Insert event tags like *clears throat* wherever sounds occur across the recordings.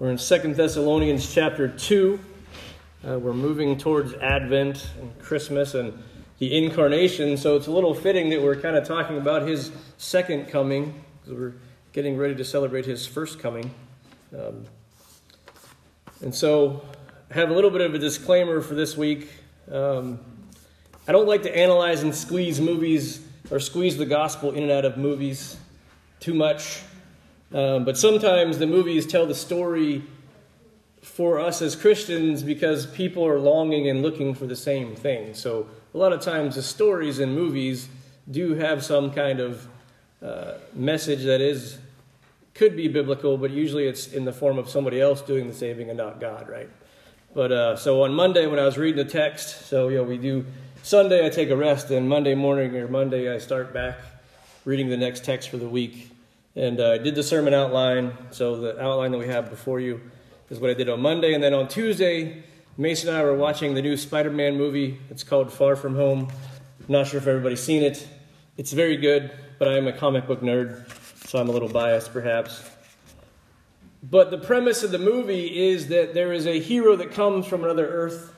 We're in Second Thessalonians chapter 2. Uh, we're moving towards Advent and Christmas and the incarnation, so it's a little fitting that we're kind of talking about his second coming, because we're getting ready to celebrate his first coming. Um, and so I have a little bit of a disclaimer for this week. Um, I don't like to analyze and squeeze movies or squeeze the gospel in and out of movies too much. Um, but sometimes the movies tell the story for us as Christians because people are longing and looking for the same thing. So a lot of times the stories in movies do have some kind of uh, message that is could be biblical, but usually it's in the form of somebody else doing the saving and not God, right? But uh, so on Monday when I was reading the text, so you know we do Sunday I take a rest, and Monday morning or Monday I start back reading the next text for the week. And uh, I did the sermon outline. So the outline that we have before you is what I did on Monday. And then on Tuesday, Mason and I were watching the new Spider Man movie. It's called Far From Home. I'm not sure if everybody's seen it. It's very good, but I am a comic book nerd, so I'm a little biased perhaps. But the premise of the movie is that there is a hero that comes from another Earth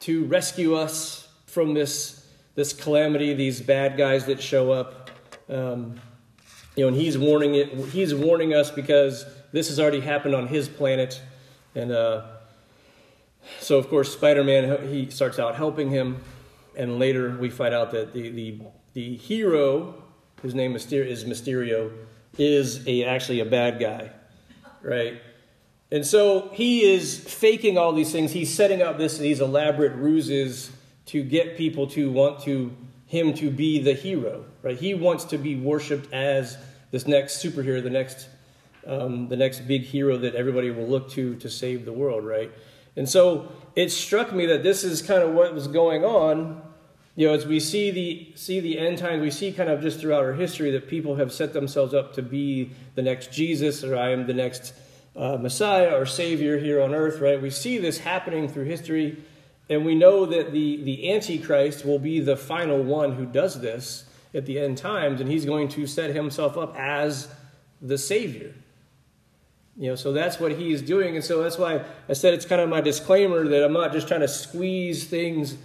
to rescue us from this, this calamity, these bad guys that show up. Um, you know, and he's warning it. He's warning us because this has already happened on his planet, and uh, so of course Spider-Man he starts out helping him, and later we find out that the the, the hero, whose name is Mysterio, is a actually a bad guy, right? And so he is faking all these things. He's setting up this these elaborate ruses to get people to want to him to be the hero, right? He wants to be worshipped as this next superhero, the next um, the next big hero that everybody will look to to save the world, right? And so it struck me that this is kind of what was going on. You know, as we see the see the end times, we see kind of just throughout our history that people have set themselves up to be the next Jesus, or I am the next uh, Messiah or Savior here on earth, right? We see this happening through history, and we know that the the Antichrist will be the final one who does this at the end times, and he's going to set himself up as the Savior. You know, so that's what he's doing, and so that's why I said it's kind of my disclaimer that I'm not just trying to squeeze things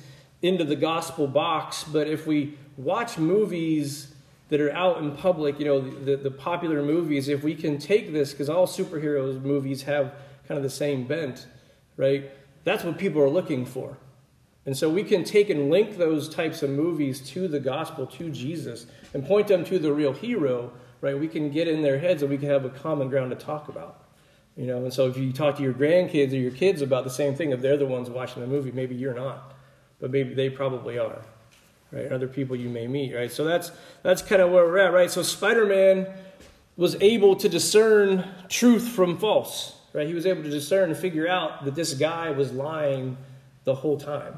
into the gospel box, but if we watch movies that are out in public, you know, the, the popular movies, if we can take this, because all superheroes movies have kind of the same bent, right? That's what people are looking for. And so we can take and link those types of movies to the gospel, to Jesus, and point them to the real hero, right? We can get in their heads and we can have a common ground to talk about. You know, and so if you talk to your grandkids or your kids about the same thing, if they're the ones watching the movie, maybe you're not, but maybe they probably are, right? Other people you may meet, right? So that's that's kind of where we're at, right? So Spider-Man was able to discern truth from false, right? He was able to discern and figure out that this guy was lying the whole time.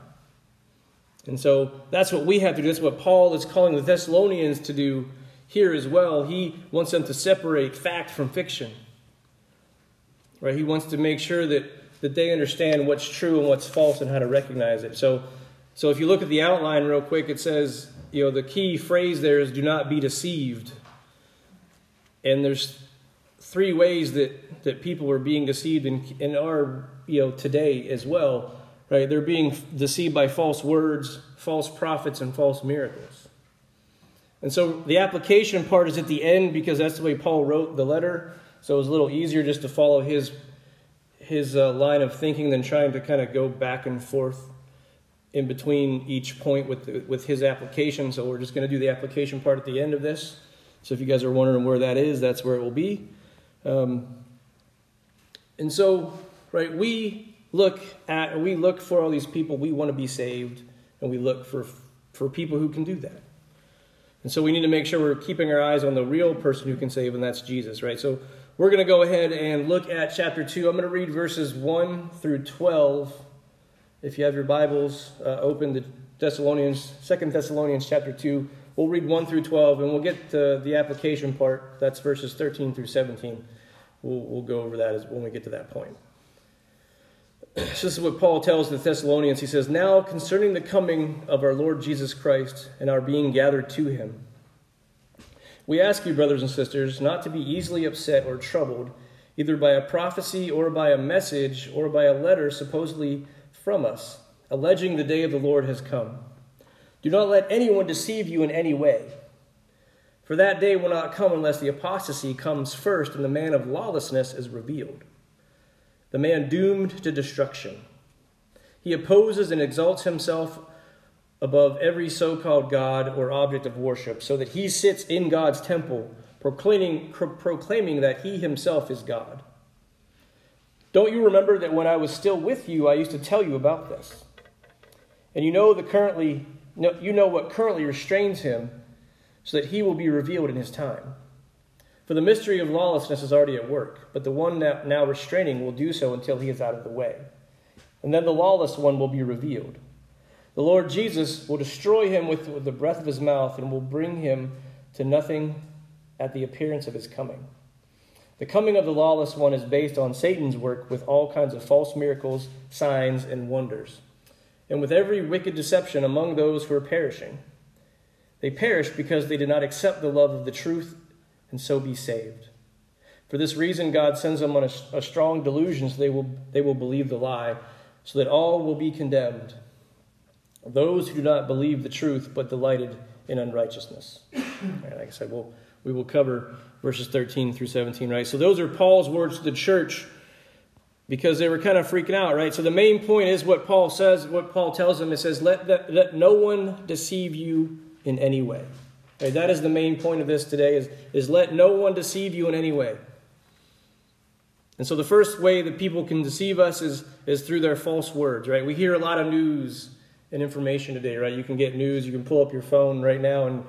And so that's what we have to do. That's what Paul is calling the Thessalonians to do here as well. He wants them to separate fact from fiction. Right? He wants to make sure that, that they understand what's true and what's false and how to recognize it. So, so if you look at the outline real quick, it says, you know, the key phrase there is do not be deceived. And there's three ways that, that people are being deceived in, in our, you know, today as well right? They're being deceived by false words, false prophets, and false miracles. And so the application part is at the end because that's the way Paul wrote the letter. So it was a little easier just to follow his his uh, line of thinking than trying to kind of go back and forth in between each point with the, with his application. So we're just going to do the application part at the end of this. So if you guys are wondering where that is, that's where it will be. Um, and so, right, we look at we look for all these people we want to be saved and we look for for people who can do that. And so we need to make sure we're keeping our eyes on the real person who can save and that's jesus right? So we're going to go ahead and look at chapter 2 i'm going to read verses 1 through 12 if you have your bibles uh, open to thessalonians second thessalonians chapter 2 we'll read 1 through 12 and we'll get to the application part. That's verses 13 through 17 we'll, we'll go over that as, when we get to that point this is what Paul tells the Thessalonians. He says, Now concerning the coming of our Lord Jesus Christ and our being gathered to him, we ask you, brothers and sisters, not to be easily upset or troubled either by a prophecy or by a message or by a letter supposedly from us, alleging the day of the Lord has come. Do not let anyone deceive you in any way. For that day will not come unless the apostasy comes first and the man of lawlessness is revealed, the man doomed to destruction. He opposes and exalts himself above every so called God or object of worship, so that he sits in God's temple, proclaiming, proclaiming that he himself is God. Don't you remember that when I was still with you, I used to tell you about this? And you know the currently you know what currently restrains him, so that he will be revealed in his time. For the mystery of lawlessness is already at work, but the one now restraining will do so until he is out of the way. And then the lawless one will be revealed the Lord Jesus will destroy him with the breath of his mouth and will bring him to nothing at the appearance of his coming. The coming of the lawless one is based on Satan's work with all kinds of false miracles, signs, and wonders, and with every wicked deception among those who are perishing. They perish because they did not accept the love of the truth and so be saved. For this reason, God sends them on a, a strong delusion so they will, they will believe the lie, so that all will be condemned those who do not believe the truth but delighted in unrighteousness. Right, like I said, we'll, we will cover verses 13 through 17, right? So those are Paul's words to the church because they were kind of freaking out, right? So the main point is what Paul says, what Paul tells them. It says, let, the, let no one deceive you in any way. That is the main point of this today is, is let no one deceive you in any way. And so the first way that people can deceive us is, is through their false words, right? We hear a lot of news and information today, right? You can get news, you can pull up your phone right now and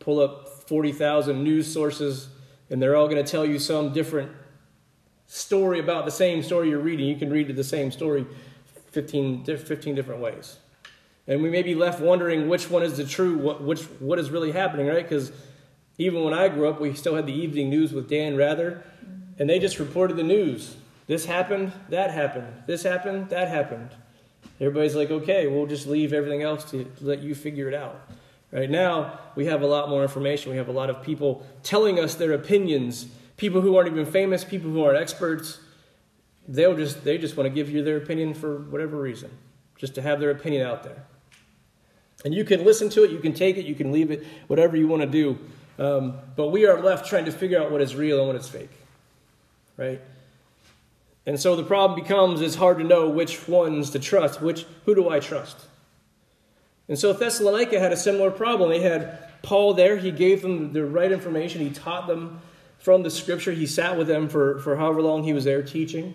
pull up 40,000 news sources, and they're all going to tell you some different story about the same story you're reading. You can read the same story 15, 15 different ways. And we may be left wondering which one is the true, what, which, what is really happening, right? Because even when I grew up, we still had the evening news with Dan Rather, and they just reported the news. This happened, that happened, this happened, that happened. Everybody's like, okay, we'll just leave everything else to let you figure it out. Right now, we have a lot more information. We have a lot of people telling us their opinions. People who aren't even famous, people who aren't experts. They'll just they just want to give you their opinion for whatever reason, just to have their opinion out there. And you can listen to it, you can take it, you can leave it, whatever you want to do. Um, but we are left trying to figure out what is real and what is fake. Right? And so the problem becomes it's hard to know which ones to trust. Which who do I trust? And so Thessalonica had a similar problem. They had Paul there. He gave them the right information. He taught them from the scripture. He sat with them for, for however long he was there teaching,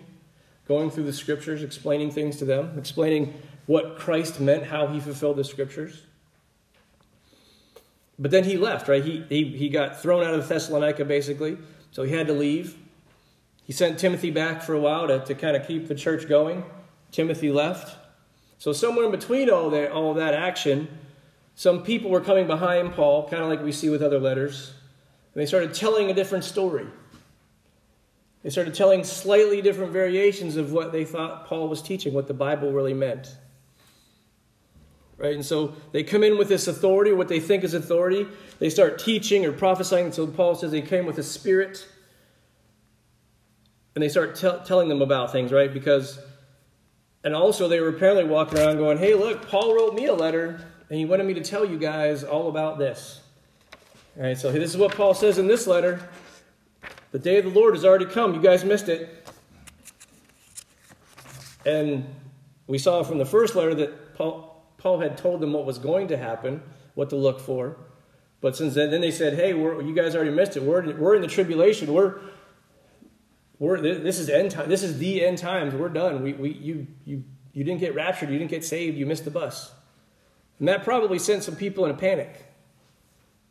going through the scriptures, explaining things to them, explaining what Christ meant, how he fulfilled the scriptures. But then he left, right? He, he, he got thrown out of Thessalonica, basically. So he had to leave. He sent Timothy back for a while to, to kind of keep the church going. Timothy left. So, somewhere in between all that, all that action, some people were coming behind Paul, kind of like we see with other letters, and they started telling a different story. They started telling slightly different variations of what they thought Paul was teaching, what the Bible really meant. Right? And so they come in with this authority, what they think is authority. They start teaching or prophesying. So Paul says they came with a spirit and they start t- telling them about things, right? Because, and also they were apparently walking around going, hey, look, Paul wrote me a letter, and he wanted me to tell you guys all about this. All right, so this is what Paul says in this letter. The day of the Lord has already come. You guys missed it. And we saw from the first letter that Paul, Paul had told them what was going to happen, what to look for. But since then, then they said, hey, you guys already missed it. We're, we're in the tribulation. We're, we're, this is end time. This is the end times. We're done. We, we, you, you, you didn't get raptured. You didn't get saved. You missed the bus. And that probably sent some people in a panic.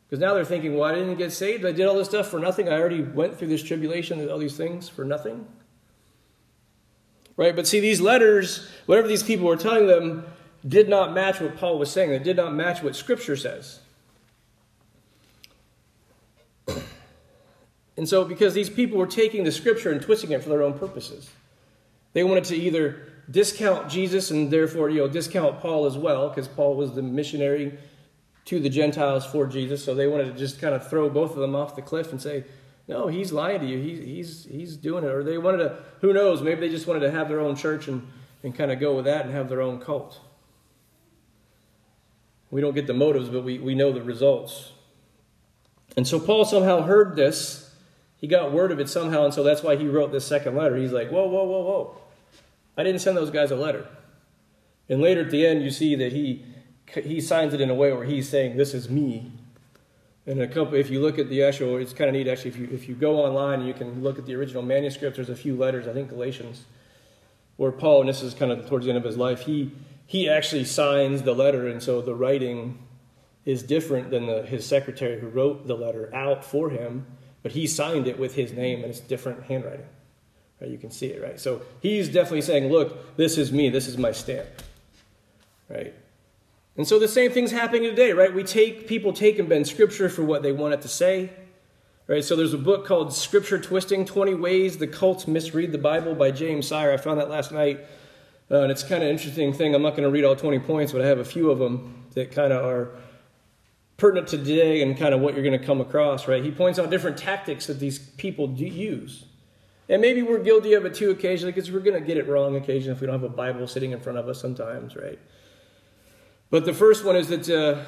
Because now they're thinking, well, I didn't get saved. I did all this stuff for nothing. I already went through this tribulation and all these things for nothing. Right? But see, these letters, whatever these people were telling them, did not match what Paul was saying. It did not match what Scripture says. *clears throat* And so, because these people were taking the scripture and twisting it for their own purposes, they wanted to either discount Jesus and therefore, you know, discount Paul as well, because Paul was the missionary to the Gentiles for Jesus. So they wanted to just kind of throw both of them off the cliff and say, No, he's lying to you. He, he's, he's doing it. Or they wanted to, who knows, maybe they just wanted to have their own church and, and kind of go with that and have their own cult. We don't get the motives, but we, we know the results. And so Paul somehow heard this. He got word of it somehow, and so that's why he wrote this second letter. He's like, whoa, whoa, whoa, whoa. I didn't send those guys a letter. And later at the end, you see that he, he signs it in a way where he's saying, This is me. And a couple, if you look at the actual, it's kind of neat actually. If you, if you go online and you can look at the original manuscript, there's a few letters, I think Galatians, where Paul, and this is kind of towards the end of his life, he, he actually signs the letter, and so the writing is different than the, his secretary who wrote the letter out for him, but he signed it with his name, and it's different handwriting. Right? You can see it, right? So he's definitely saying, Look, this is me, this is my stamp. Right? And so the same thing's happening today, right? We take people take and bend scripture for what they want it to say. Right? So there's a book called Scripture Twisting 20 Ways the Cults Misread the Bible by James Sire. I found that last night. Uh, and it's kind of an interesting thing. I'm not going to read all 20 points, but I have a few of them that kind of are pertinent to today and kind of what you're going to come across, right? He points out different tactics that these people do use. And maybe we're guilty of it too occasionally because we're going to get it wrong occasionally if we don't have a Bible sitting in front of us sometimes, right? But the first one is that uh,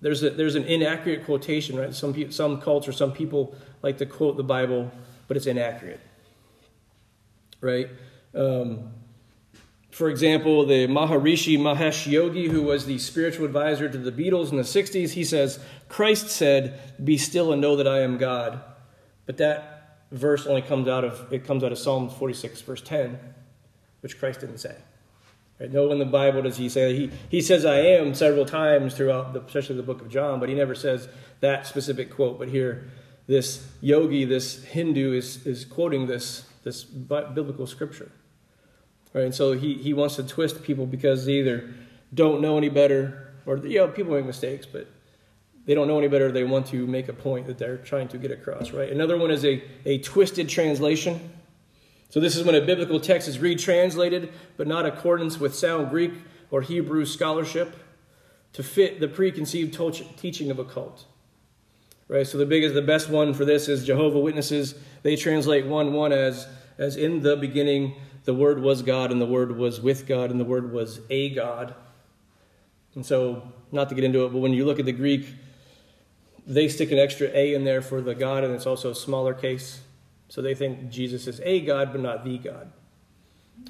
there's, a, there's an inaccurate quotation, right? Some, some culture, some people like to quote the Bible, but it's inaccurate, right? Um, for example, the Maharishi Mahesh Yogi, who was the spiritual advisor to the Beatles in the 60s, he says, Christ said, Be still and know that I am God. But that verse only comes out of it comes out of Psalm 46, verse 10, which Christ didn't say. Right? No in the Bible does he say he he says I am several times throughout the, especially the book of John, but he never says that specific quote. But here, this yogi, this Hindu, is is quoting this this biblical scripture. Right? And so he, he wants to twist people because they either don't know any better, or you know, people make mistakes, but they don't know any better. They want to make a point that they're trying to get across. Right? Another one is a, a twisted translation. So this is when a biblical text is retranslated, but not accordance with sound Greek or Hebrew scholarship to fit the preconceived teaching of a cult. Right? So the biggest, the best one for this is Jehovah Witnesses. They translate one one as as in the beginning the Word was God, and the Word was with God, and the Word was a God. And so, not to get into it, but when you look at the Greek, they stick an extra A in there for the God, and it's also a smaller case. So they think Jesus is a God, but not the God.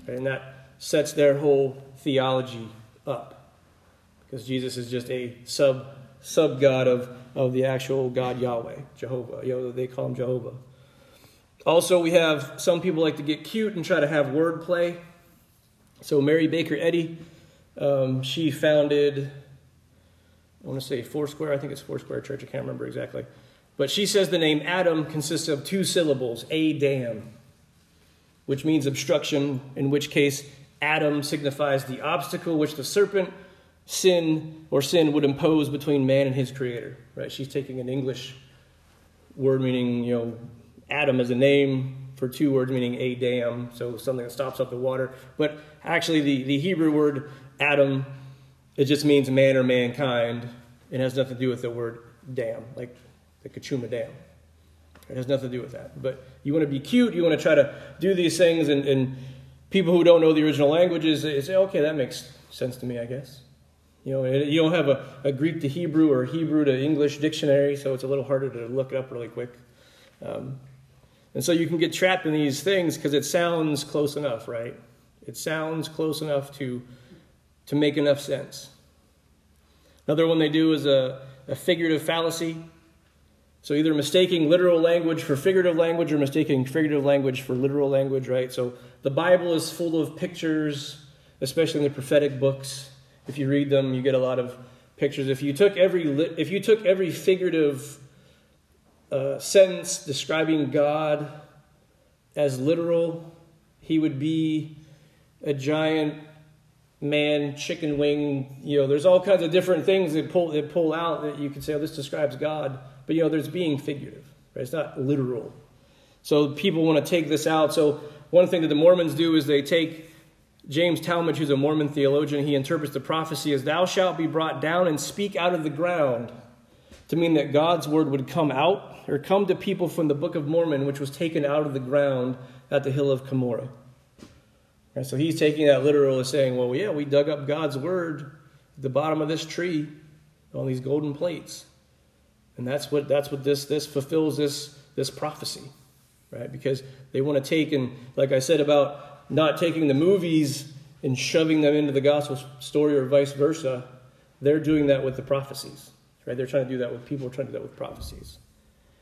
And that sets their whole theology up. Because Jesus is just a sub sub God of, of the actual God Yahweh, Jehovah. You know, they call him Jehovah. Also, we have some people like to get cute and try to have wordplay. So, Mary Baker Eddy, um, she founded, I want to say Foursquare, I think it's Foursquare Church, I can't remember exactly. But she says the name Adam consists of two syllables, a dam, which means obstruction, in which case Adam signifies the obstacle which the serpent, sin, or sin would impose between man and his creator. Right? She's taking an English word meaning, you know, Adam as a name for two words meaning a dam, so something that stops up the water. But actually, the, the Hebrew word Adam, it just means man or mankind. It has nothing to do with the word dam, like the Cachuma Dam. It has nothing to do with that. But you want to be cute, you want to try to do these things, and, and people who don't know the original languages they say, okay, that makes sense to me, I guess. You know, you don't have a, a Greek to Hebrew or Hebrew to English dictionary, so it's a little harder to look it up really quick. Um, and so you can get trapped in these things because it sounds close enough, right? It sounds close enough to, to make enough sense. Another one they do is a, a figurative fallacy. So either mistaking literal language for figurative language or mistaking figurative language for literal language, right? So the Bible is full of pictures, especially in the prophetic books. If you read them, you get a lot of pictures. If you took every if you took every figurative a sentence describing God as literal, he would be a giant man, chicken wing. You know, there's all kinds of different things that pull that pull out that you could say, "Oh, this describes God." But you know, there's being figurative. Right? It's not literal. So people want to take this out. So one thing that the Mormons do is they take James Talmage, who's a Mormon theologian. He interprets the prophecy as, "Thou shalt be brought down and speak out of the ground," to mean that God's word would come out or come to people from the Book of Mormon, which was taken out of the ground at the hill of Cumorah. So he's taking that literal as saying, well, yeah, we dug up God's word at the bottom of this tree on these golden plates. And that's what that's what this this fulfills this this prophecy. Right? Because they want to take and like I said about not taking the movies and shoving them into the gospel story or vice versa, they're doing that with the prophecies. Right? They're trying to do that with people trying to do that with prophecies.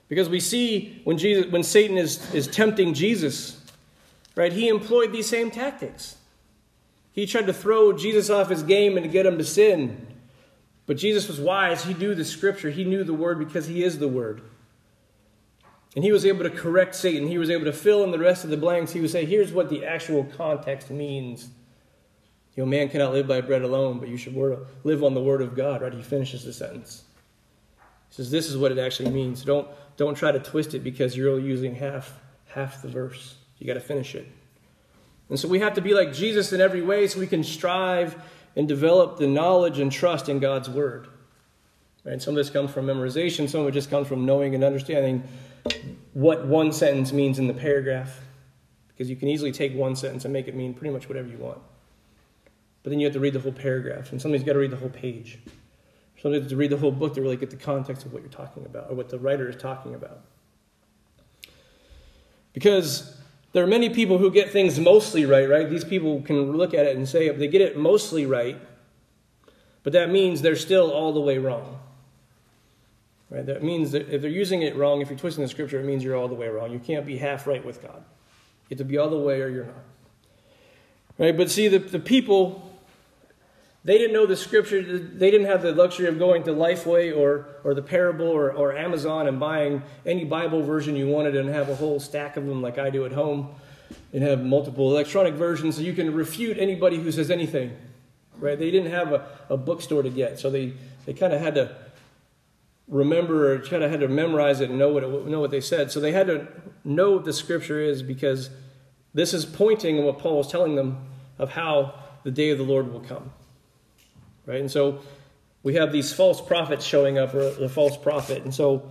Because we see when Jesus when Satan is, is tempting Jesus, right, he employed these same tactics. He tried to throw Jesus off his game and to get him to sin. But Jesus was wise. He knew the scripture, he knew the word because he is the word. And he was able to correct Satan. He was able to fill in the rest of the blanks. He would say, here's what the actual context means. You know, man cannot live by bread alone, but you should live on the word of God, right? He finishes the sentence. He says, this is what it actually means. Don't, don't try to twist it because you're only using half, half the verse. You got to finish it. And so we have to be like Jesus in every way so we can strive and develop the knowledge and trust in God's word. Right? Some of this comes from memorization, some of it just comes from knowing and understanding what one sentence means in the paragraph. Because you can easily take one sentence and make it mean pretty much whatever you want. But then you have to read the whole paragraph, and somebody's got to read the whole page. Somebody has to read the whole book to really get the context of what you're talking about or what the writer is talking about. Because there are many people who get things mostly right, right? These people can look at it and say they get it mostly right, but that means they're still all the way wrong. Right? That means that if they're using it wrong, if you're twisting the scripture, it means you're all the way wrong. You can't be half right with God. You have to be all the way or you're not. Right? But see, the, the people, they didn't know the scripture. They didn't have the luxury of going to Lifeway or, or the Parable or, or Amazon and buying any Bible version you wanted and have a whole stack of them like I do at home and have multiple electronic versions so you can refute anybody who says anything. Right? They didn't have a, a bookstore to get, so they, they kind of had to remember or kind of had to memorize it and know what, it, know what they said. So they had to know what the scripture is because this is pointing what Paul is telling them of how the day of the Lord will come. Right? And so we have these false prophets showing up, or the false prophet. And so,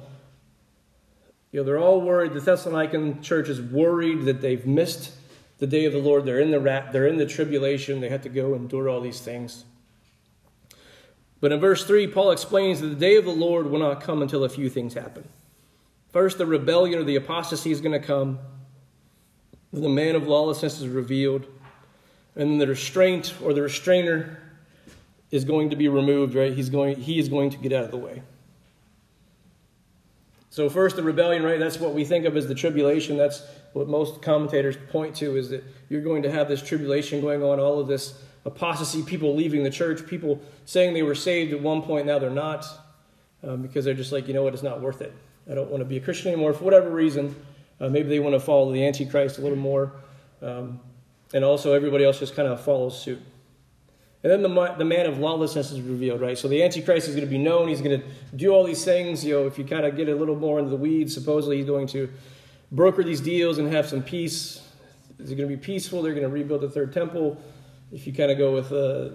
you know, they're all worried. The Thessalonican church is worried that they've missed the day of the Lord. They're in the rat, they're in the tribulation. They have to go endure all these things. But in verse 3, Paul explains that the day of the Lord will not come until a few things happen. First, the rebellion or the apostasy is going to come. The man of lawlessness is revealed. And then the restraint or the restrainer is going to be removed, right? He's going, he is going to get out of the way. So, first, the rebellion, right? That's what we think of as the tribulation. That's what most commentators point to is that you're going to have this tribulation going on, all of this apostasy, people leaving the church, people saying they were saved at one point, now they're not, um, because they're just like, you know what, it's not worth it. I don't want to be a Christian anymore for whatever reason. Uh, maybe they want to follow the Antichrist a little more. Um, and also, everybody else just kind of follows suit. And then the, the man of lawlessness is revealed, right? So the Antichrist is going to be known. He's going to do all these things. You know, if you kind of get a little more into the weeds, supposedly he's going to broker these deals and have some peace. Is it going to be peaceful? They're going to rebuild the third temple if you kind of go with uh,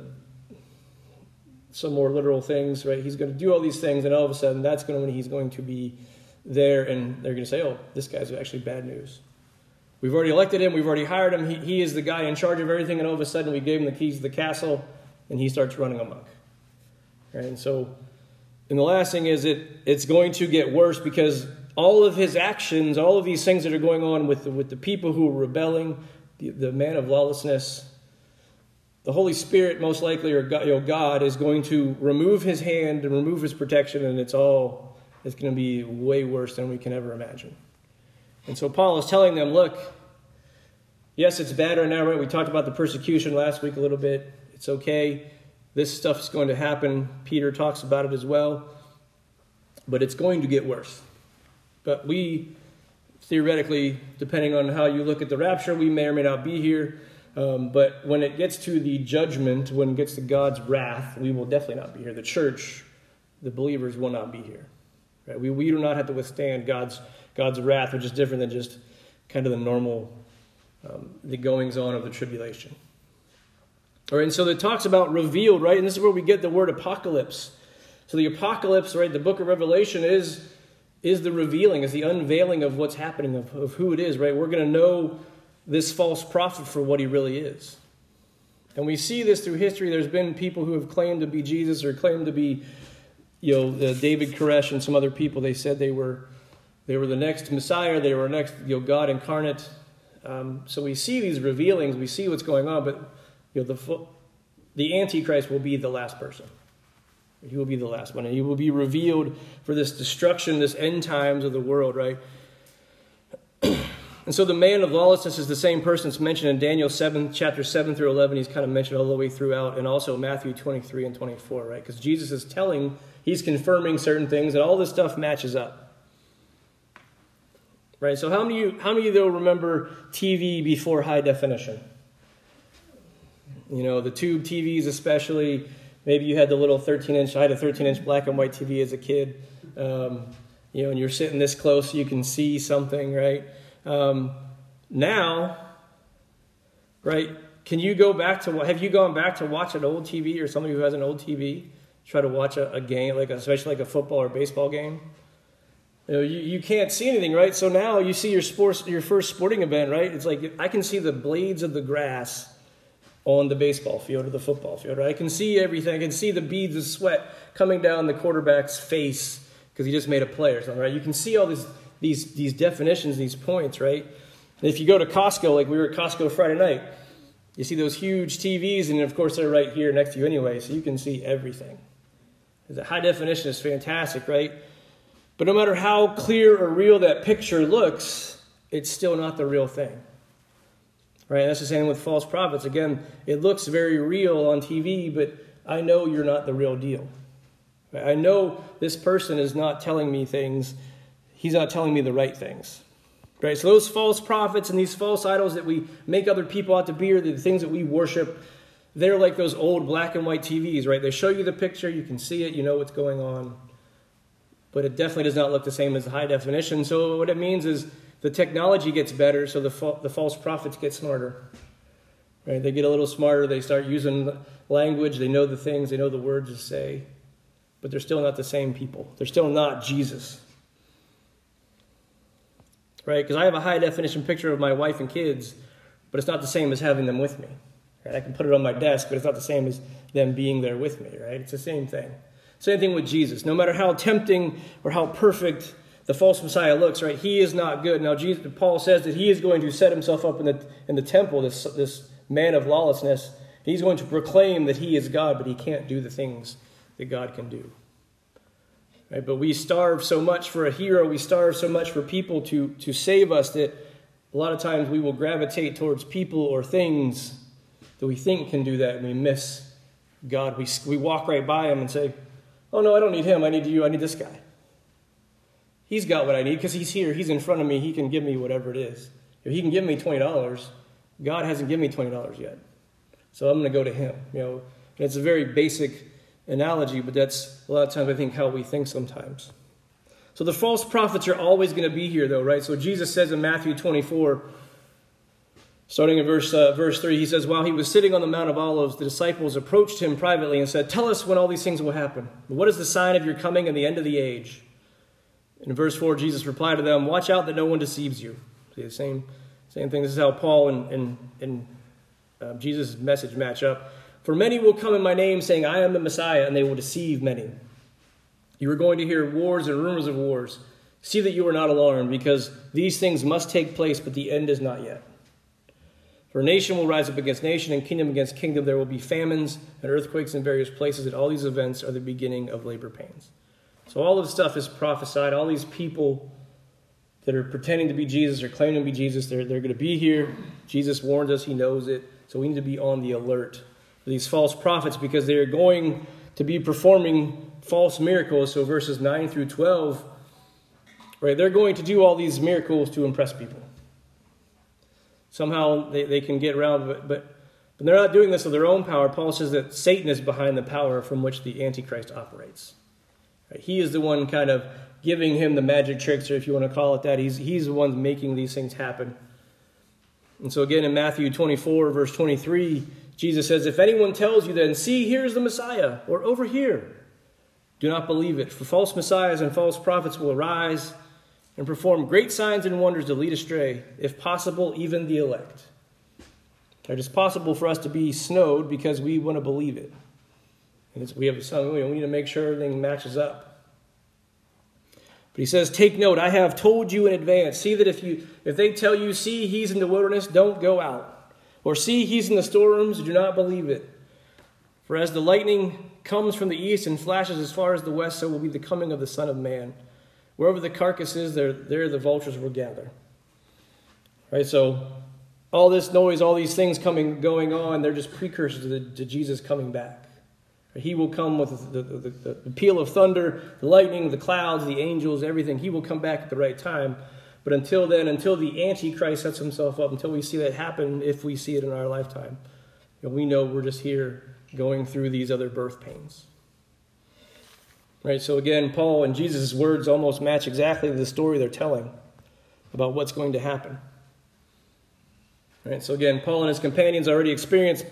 some more literal things, right? He's going to do all these things, and all of a sudden, that's going to when he's going to be there, and they're going to say, "Oh, this guy's actually bad news." We've already elected him. We've already hired him. He, he is the guy in charge of everything, and all of a sudden, we gave him the keys to the castle, and he starts running amok. Right? And so, and the last thing is it it's going to get worse because all of his actions, all of these things that are going on with the, with the people who are rebelling, the, the man of lawlessness, the Holy Spirit, most likely, or God, you know, God, is going to remove his hand and remove his protection, and it's all, it's going to be way worse than we can ever imagine. And so Paul is telling them, look, yes, it's bad right now, right? We talked about the persecution last week a little bit. It's okay. This stuff is going to happen. Peter talks about it as well. But it's going to get worse. But we, theoretically, depending on how you look at the rapture, we may or may not be here. Um, but when it gets to the judgment, when it gets to God's wrath, we will definitely not be here. The church, the believers, will not be here. Right? We, we do not have to withstand God's, God's wrath, which is different than just kind of the normal, um, the goings on of the tribulation. All right, and so it talks about revealed, right? And this is where we get the word apocalypse. So the apocalypse, right, the book of Revelation is is the revealing, is the unveiling of what's happening, of, of who it is, right? We're going to know this false prophet for what he really is. And we see this through history. There's been people who have claimed to be Jesus or claimed to be, you know, David Koresh and some other people. They said they were, they were the next Messiah. They were next, you know, God incarnate. Um, so we see these revealings. We see what's going on. But you know, the the Antichrist will be the last person. He will be the last one. And he will be revealed for this destruction, this end times of the world, right? *clears throat* and so the man of lawlessness is the same person that's mentioned in Daniel 7, chapter 7 through 11. He's kind of mentioned all the way throughout, and also Matthew 23 and 24, right? Because Jesus is telling, he's confirming certain things, and all this stuff matches up. Right? So how many you, how many of you, though, remember TV before high definition? You know, the tube TVs especially Maybe you had the little 13 inch, I had a 13 inch black and white TV as a kid. Um, you know, and you're sitting this close, you can see something, right? Um, now, right, can you go back to, have you gone back to watch an old TV or somebody who has an old TV? Try to watch a, a game, like especially like a football or baseball game? You know, you, you can't see anything, right? So now you see your sports, your first sporting event, right? It's like I can see the blades of the grass on the baseball field or the football field. Right? I can see everything. I can see the beads of sweat coming down the quarterback's face because he just made a play or something. Right? You can see all these these these definitions, these points. Right? And if you go to Costco, like we were at Costco Friday night, you see those huge TVs, and of course they're right here next to you anyway, so you can see everything. The high definition is fantastic, right? But no matter how clear or real that picture looks, it's still not the real thing. Right? That's the same with false prophets. Again, it looks very real on TV, but I know you're not the real deal. I know this person is not telling me things, he's not telling me the right things. Right? So those false prophets and these false idols that we make other people out to be, or the things that we worship, they're like those old black and white TVs, right? They show you the picture, you can see it, you know what's going on. But it definitely does not look the same as the high definition. So what it means is the technology gets better, so the, fa- the false prophets get smarter. Right? They get a little smarter. They start using language. They know the things. They know the words to say. But they're still not the same people. They're still not Jesus. Right? Because I have a high definition picture of my wife and kids, but it's not the same as having them with me. Right? I can put it on my desk, but it's not the same as them being there with me. Right? It's the same thing. Same thing with Jesus. No matter how tempting or how perfect the false Messiah looks, right? He is not good. Now, Jesus, Paul says that he is going to set himself up in the, in the temple, this, this man of lawlessness. He's going to proclaim that he is God, but he can't do the things that God can do. Right? But we starve so much for a hero, we starve so much for people to, to save us that a lot of times we will gravitate towards people or things that we think can do that, and we miss God. We, we walk right by him and say, Oh, no, I don't need him. I need you. I need this guy. He's got what I need because he's here. He's in front of me. He can give me whatever it is. If he can give me $20, God hasn't given me $20 yet. So I'm going to go to him. You know, and it's a very basic analogy, but that's a lot of times I think how we think sometimes. So the false prophets are always going to be here, though, right? So Jesus says in Matthew 24, starting in verse, uh, verse 3, he says, While he was sitting on the Mount of Olives, the disciples approached him privately and said, Tell us when all these things will happen. What is the sign of your coming and the end of the age? In verse 4, Jesus replied to them, Watch out that no one deceives you. See, the same, same thing. This is how Paul and, and, and uh, Jesus' message match up. For many will come in my name, saying, I am the Messiah, and they will deceive many. You are going to hear wars and rumors of wars. See that you are not alarmed, because these things must take place, but the end is not yet. For nation will rise up against nation, and kingdom against kingdom. There will be famines and earthquakes in various places, and all these events are the beginning of labor pains. So all of this stuff is prophesied. All these people that are pretending to be Jesus or claiming to be Jesus, they're, they're going to be here. Jesus warns us, he knows it. So we need to be on the alert for these false prophets because they are going to be performing false miracles. So verses 9 through 12, right, they're going to do all these miracles to impress people. Somehow they, they can get around, but, but, but they're not doing this of their own power. Paul says that Satan is behind the power from which the Antichrist operates. He is the one kind of giving him the magic tricks, or if you want to call it that. He's, he's the one making these things happen. And so, again, in Matthew 24, verse 23, Jesus says, If anyone tells you then, see, here's the Messiah, or over here, do not believe it. For false messiahs and false prophets will arise and perform great signs and wonders to lead astray, if possible, even the elect. It is possible for us to be snowed because we want to believe it. And we have some, we need to make sure everything matches up. But he says, Take note, I have told you in advance. See that if you if they tell you, see he's in the wilderness, don't go out. Or see he's in the storerooms, do not believe it. For as the lightning comes from the east and flashes as far as the west, so will be the coming of the Son of Man. Wherever the carcass is, there, there the vultures will gather. Right, so all this noise, all these things coming, going on, they're just precursors to, the, to Jesus coming back. He will come with the, the, the, the, peal of thunder, the lightning, the clouds, the angels, everything. He will come back at the right time. But until then, until the Antichrist sets himself up, until we see that happen, if we see it in our lifetime, you know, we know we're just here going through these other birth pains. Right? So again, Paul and Jesus' words almost match exactly the story they're telling about what's going to happen. Right? So again, Paul and his companions already experienced,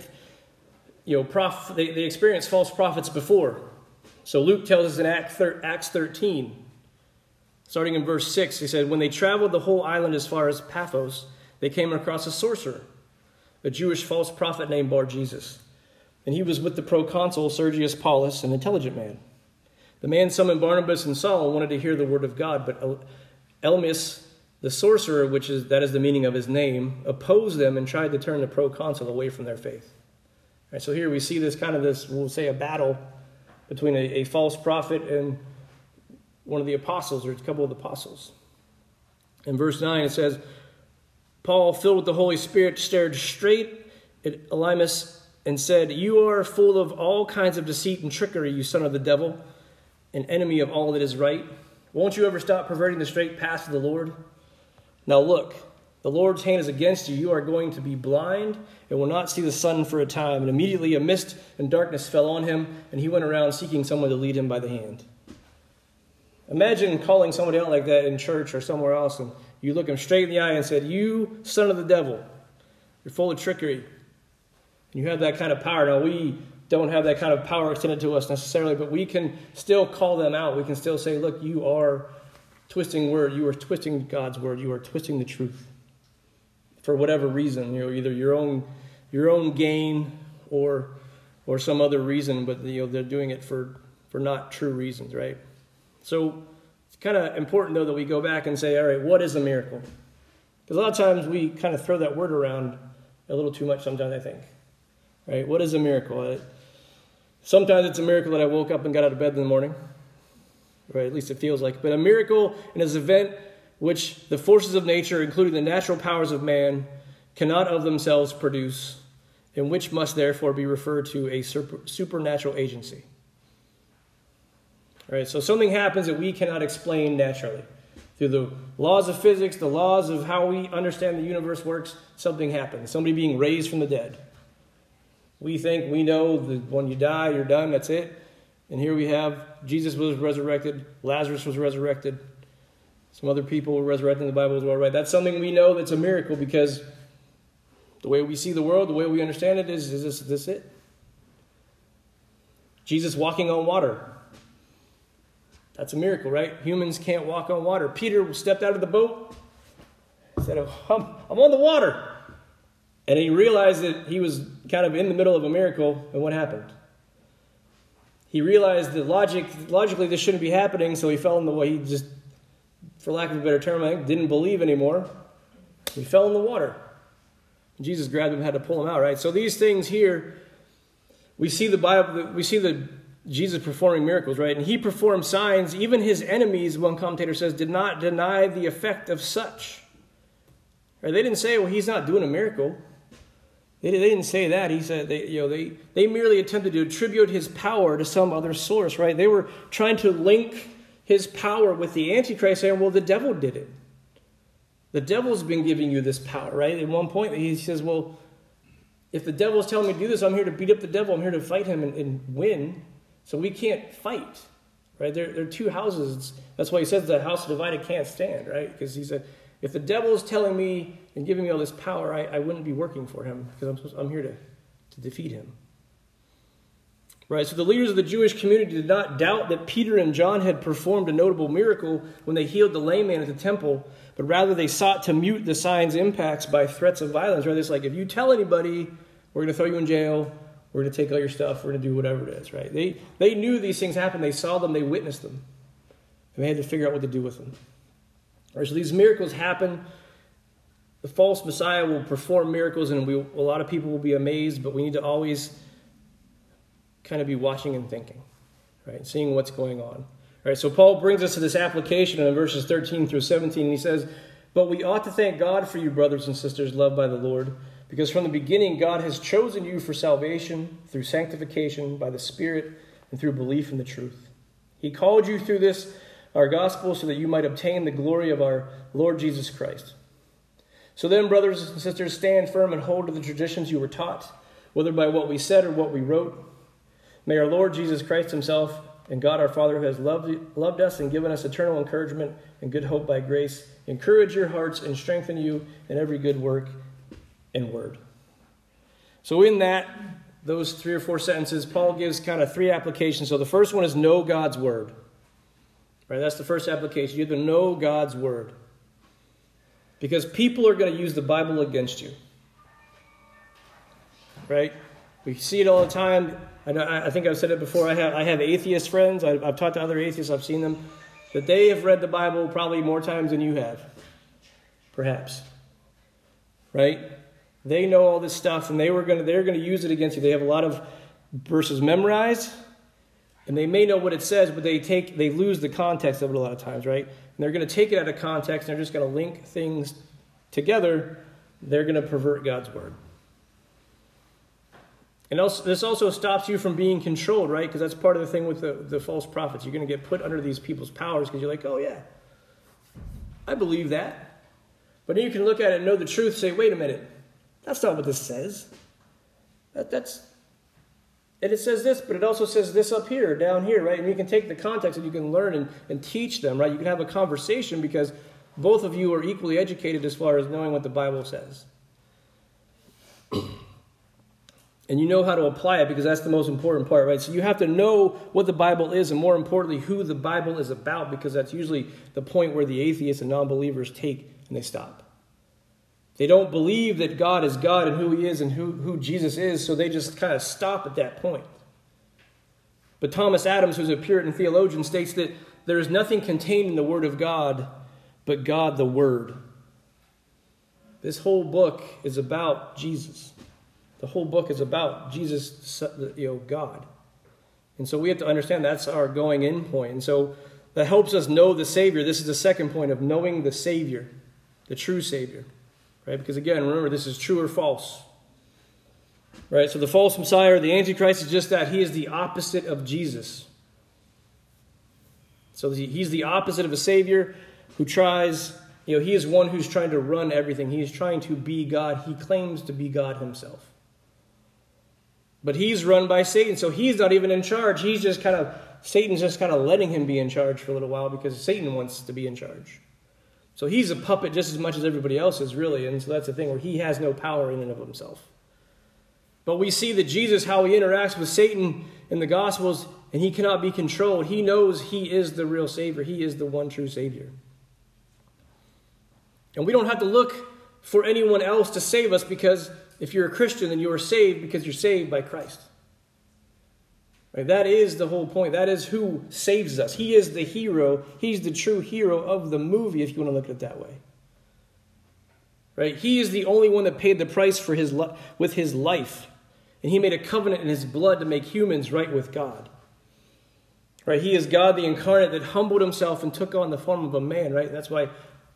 you know, prof- they, they experienced false prophets before. So Luke tells us in Acts 13, starting in verse 6, he said, When they traveled the whole island as far as Paphos, they came across a sorcerer, a Jewish false prophet named Bar Jesus and he was with the proconsul Sergius Paulus, an intelligent man. The man summoned Barnabas and Saul wanted to hear the word of God, but Elymas, the sorcerer, which is that is the meaning of his name, opposed them and tried to turn the proconsul away from their faith. Right, so here we see this kind of this, we'll say, a battle between a, a false prophet and one of the apostles, or a couple of the apostles. In verse 9, it says, Paul, filled with the Holy Spirit, stared straight at Elymas and said, You are full of all kinds of deceit and trickery, you son of the devil, an enemy of all that is right. Won't you ever stop perverting the straight path of the Lord? Now look, the Lord's hand is against you. You are going to be blind and will not see the sun for a time. And immediately a mist and darkness fell on him, and he went around seeking someone to lead him by the hand. Imagine calling somebody out like that in church or somewhere else, and you look him straight in the eye and said, You son of the devil, you're full of trickery. And you have that kind of power. Now, we don't have that kind of power extended to us necessarily, but we can still call them out. We can still say, look, you are twisting word. You are twisting God's word. You are twisting the truth for whatever reason. You know, either your own your own gain or or some other reason, but you know they're doing it for for not true reasons, right? So it's kind of important though that we go back and say, all right, what is a miracle? Because a lot of times we kind of throw that word around a little too much. Sometimes I think. Right? What is a miracle? Uh, sometimes it's a miracle that I woke up and got out of bed in the morning. Right? At least it feels like. But a miracle is an event which the forces of nature, including the natural powers of man, cannot of themselves produce, and which must therefore be referred to a supernatural agency. Right? So something happens that we cannot explain naturally. Through the laws of physics, the laws of how we understand the universe works, something happens. Somebody being raised from the dead. We think we know that when you die, you're done, that's it. And here we have Jesus was resurrected, Lazarus was resurrected, some other people were resurrected in the Bible as well, right? That's something we know that's a miracle because the way we see the world, the way we understand it is, is this, this it? Jesus walking on water. That's a miracle, right? Humans can't walk on water. Peter stepped out of the boat, said, oh, I'm, I'm on the water. And he realized that he was kind of in the middle of a miracle, and what happened? He realized that logic, logically this shouldn't be happening, so he fell in the way. He just, for lack of a better term, I didn't believe anymore. He fell in the water. Jesus grabbed him had to pull him out, right? So these things here, we see the Bible, we see the Jesus performing miracles, right? And he performed signs. Even his enemies, one commentator says, did not deny the effect of such. Right? They didn't say, well, he's not doing a miracle. They, they didn't say that. He said they, you know, they, they merely attempted to attribute his power to some other source, right? They were trying to link his power with the Antichrist, saying, well, the devil did it. The devil's been giving you this power, right? At one point, he says, well, if the devil's telling me to do this, I'm here to beat up the devil. I'm here to fight him and, and win. So we can't fight, right? There, there are two houses. That's why he says the house divided can't stand, right? Because he said, if the devil is telling me and giving me all this power, I, I wouldn't be working for him because I'm, I'm here to, to defeat him. Right? So the leaders of the Jewish community did not doubt that Peter and John had performed a notable miracle when they healed the lame man at the temple, but rather they sought to mute the sign's impacts by threats of violence. Right? It's like, if you tell anybody, we're going to throw you in jail, we're going to take all your stuff, we're going to do whatever it is, right? They, they knew these things happened, they saw them, they witnessed them, and they had to figure out what to do with them. Right, so these miracles happen. The false Messiah will perform miracles, and we, a lot of people will be amazed, but we need to always kind of be watching and thinking, right? Seeing what's going on. Right, so Paul brings us to this application in verses 13 through 17, and he says, But we ought to thank God for you, brothers and sisters, loved by the Lord, because from the beginning God has chosen you for salvation through sanctification by the Spirit and through belief in the truth. He called you through this, our gospel, so that you might obtain the glory of our Lord Jesus Christ. So then, brothers and sisters, stand firm and hold to the traditions you were taught, whether by what we said or what we wrote. May our Lord Jesus Christ Himself and God our Father, who has loved, loved us and given us eternal encouragement and good hope by grace, encourage your hearts and strengthen you in every good work and word. So, in that, those three or four sentences, Paul gives kind of three applications. So, the first one is know God's word. Right? That's the first application. You have to know God's word. Because people are going to use the Bible against you. Right? We see it all the time. I, know, I think I've said it before. I have, I have atheist friends. I've, I've talked to other atheists. I've seen them. That they have read the Bible probably more times than you have. Perhaps. Right? They know all this stuff and they were gonna, they're going to use it against you. They have a lot of verses memorized and they may know what it says, but they take they lose the context of it a lot of times, right? And they're going to take it out of context and they're just going to link things together. They're going to pervert God's word. And also, this also stops you from being controlled, right? Because that's part of the thing with the, the false prophets. You're going to get put under these people's powers because you're like, oh, yeah, I believe that. But then you can look at it and know the truth, say, wait a minute, that's not what this says. That, that's, and it says this, but it also says this up here, down here, right? And you can take the context and you can learn and, and teach them, right? You can have a conversation because both of you are equally educated as far as knowing what the Bible says. And you know how to apply it because that's the most important part, right? So you have to know what the Bible is and more importantly, who the Bible is about because that's usually the point where the atheists and non believers take and they stop. They don't believe that God is God and who He is and who, who Jesus is, so they just kind of stop at that point. But Thomas Adams, who's a Puritan theologian, states that there is nothing contained in the Word of God but God the Word. This whole book is about Jesus. The whole book is about Jesus, you know, God. And so we have to understand that's our going in point. And so that helps us know the Savior. This is the second point of knowing the Savior, the true Savior. Right? Because again, remember, this is true or false. Right? So the false Messiah or the Antichrist is just that. He is the opposite of Jesus. So he's the opposite of a Savior who tries, you know, he is one who's trying to run everything. He is trying to be God. He claims to be God himself. But he's run by Satan, so he's not even in charge. He's just kind of, Satan's just kind of letting him be in charge for a little while because Satan wants to be in charge. So he's a puppet just as much as everybody else is, really. And so that's the thing where he has no power in and of himself. But we see that Jesus, how he interacts with Satan in the Gospels, and he cannot be controlled. He knows he is the real Savior, he is the one true Savior. And we don't have to look for anyone else to save us because if you're a Christian, then you are saved because you're saved by Christ. Right? That is the whole point. That is who saves us. He is the hero. He's the true hero of the movie, if you want to look at it that way. Right? He is the only one that paid the price for his li- with his life. And he made a covenant in his blood to make humans right with God. Right? He is God the incarnate that humbled himself and took on the form of a man, right? That's why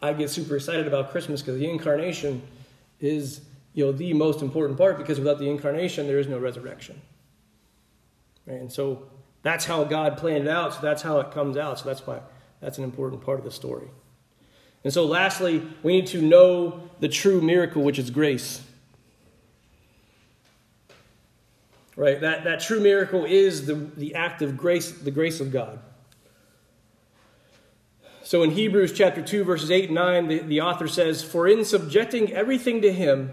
I get super excited about Christmas because the incarnation is, you know, the most important part because without the incarnation there is no resurrection. And so that's how God planned it out, so that's how it comes out. So that's why that's an important part of the story. And so, lastly, we need to know the true miracle, which is grace. Right? That, that true miracle is the, the act of grace, the grace of God. So in Hebrews chapter 2, verses 8 and 9, the, the author says, For in subjecting everything to him,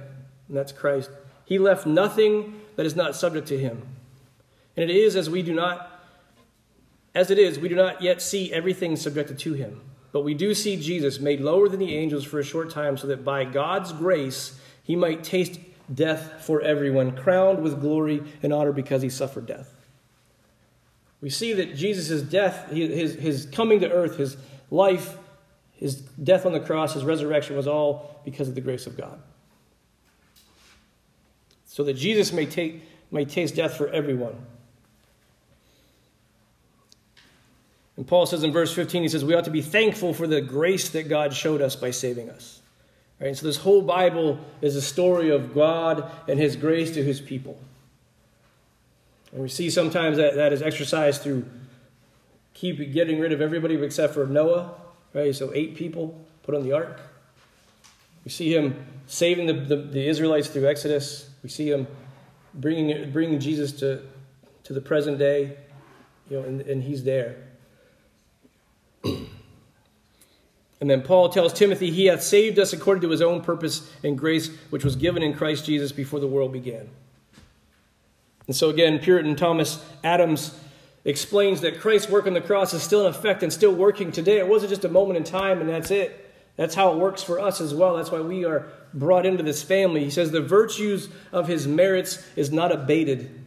and that's Christ, he left nothing that is not subject to him. And it is as we do not as it is, we do not yet see everything subjected to him. But we do see Jesus made lower than the angels for a short time, so that by God's grace he might taste death for everyone, crowned with glory and honor because he suffered death. We see that Jesus' death, his, his coming to earth, his life, his death on the cross, his resurrection was all because of the grace of God. So that Jesus may, take, may taste death for everyone. And Paul says in verse 15, he says, We ought to be thankful for the grace that God showed us by saving us. Right? So this whole Bible is a story of God and his grace to his people. And we see sometimes that that is exercised through keep getting rid of everybody except for Noah, right? So eight people put on the ark. We see him saving the, the, the Israelites through Exodus. We see him bringing, bringing Jesus to, to the present day, you know, and, and he's there. *clears throat* And then Paul tells Timothy, He hath saved us according to his own purpose and grace, which was given in Christ Jesus before the world began. And so again, Puritan Thomas Adams explains that Christ's work on the cross is still in effect and still working today. It wasn't just a moment in time and that's it. That's how it works for us as well. That's why we are brought into this family. He says, The virtues of his merits is not abated,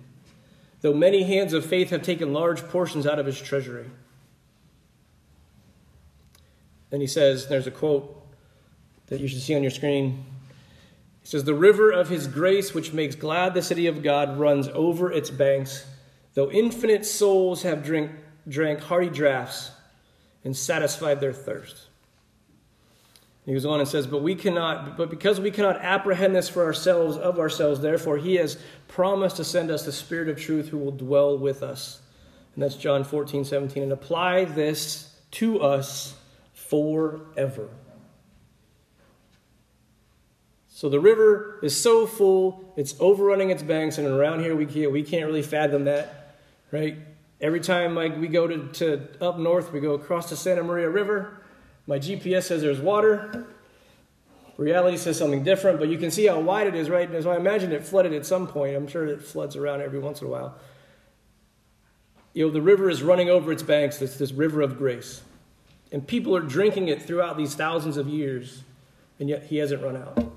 though many hands of faith have taken large portions out of his treasury. Then he says, there's a quote that you should see on your screen. He says, The river of his grace, which makes glad the city of God, runs over its banks, though infinite souls have drink, drank hearty draughts and satisfied their thirst. He goes on and says, But we cannot, but because we cannot apprehend this for ourselves of ourselves, therefore he has promised to send us the Spirit of truth who will dwell with us. And that's John 14, 17. And apply this to us forever. So the river is so full, it's overrunning its banks, and around here we can't, we can't really fathom that, right? Every time like, we go to, to up north, we go across the Santa Maria River. My GPS says there's water. Reality says something different, but you can see how wide it is, right? And so I imagine it flooded at some point. I'm sure it floods around every once in a while. You know, the river is running over its banks, It's this river of grace. And people are drinking it throughout these thousands of years, and yet he hasn't run out.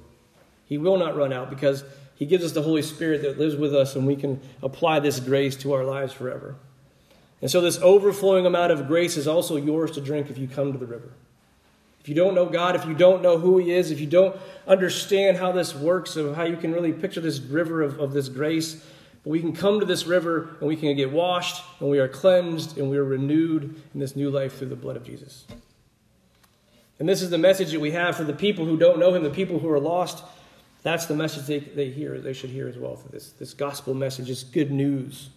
He will not run out because he gives us the Holy Spirit that lives with us, and we can apply this grace to our lives forever. And so, this overflowing amount of grace is also yours to drink if you come to the river. If you don't know God, if you don't know who He is, if you don't understand how this works, of how you can really picture this river of, of this grace, but we can come to this river and we can get washed and we are cleansed and we are renewed in this new life through the blood of Jesus. And this is the message that we have for the people who don't know him, the people who are lost. That's the message they, they hear, they should hear as well. For this, this gospel message is good news.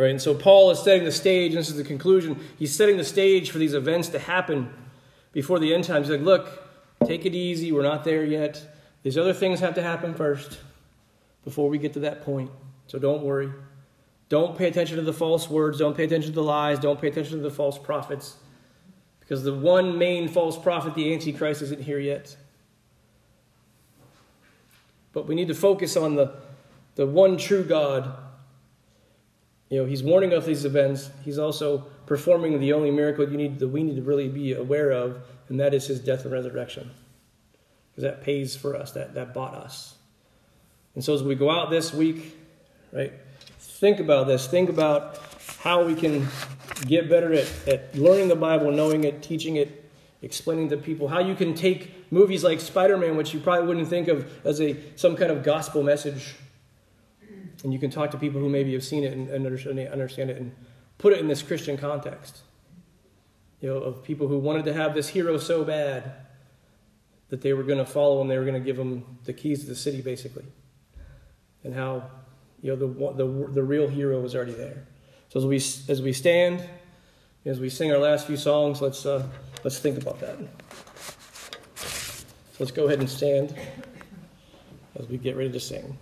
Right, and so Paul is setting the stage, and this is the conclusion. He's setting the stage for these events to happen before the end times. He's like, look, take it easy. We're not there yet. These other things have to happen first before we get to that point. So don't worry. Don't pay attention to the false words. Don't pay attention to the lies. Don't pay attention to the false prophets. Because the one main false prophet, the Antichrist, isn't here yet. But we need to focus on the, the one true God. You know, he's warning of these events. He's also performing the only miracle you need that we need to really be aware of, and that is his death and resurrection. Because that pays for us, that, that bought us. And so as we go out this week, right, think about this. Think about how we can get better at, at learning the Bible, knowing it, teaching it, explaining to people. How you can take movies like Spider-Man, which you probably wouldn't think of as a some kind of gospel message, and you can talk to people who maybe have seen it and, and understand it and put it in this Christian context. You know, of people who wanted to have this hero so bad that they were going to follow him, they were going to give him the keys to the city, basically and how you know the, the, the real hero was already there. So as we as we stand, as we sing our last few songs, let's uh, let's think about that. Let's go ahead and stand as we get ready to sing.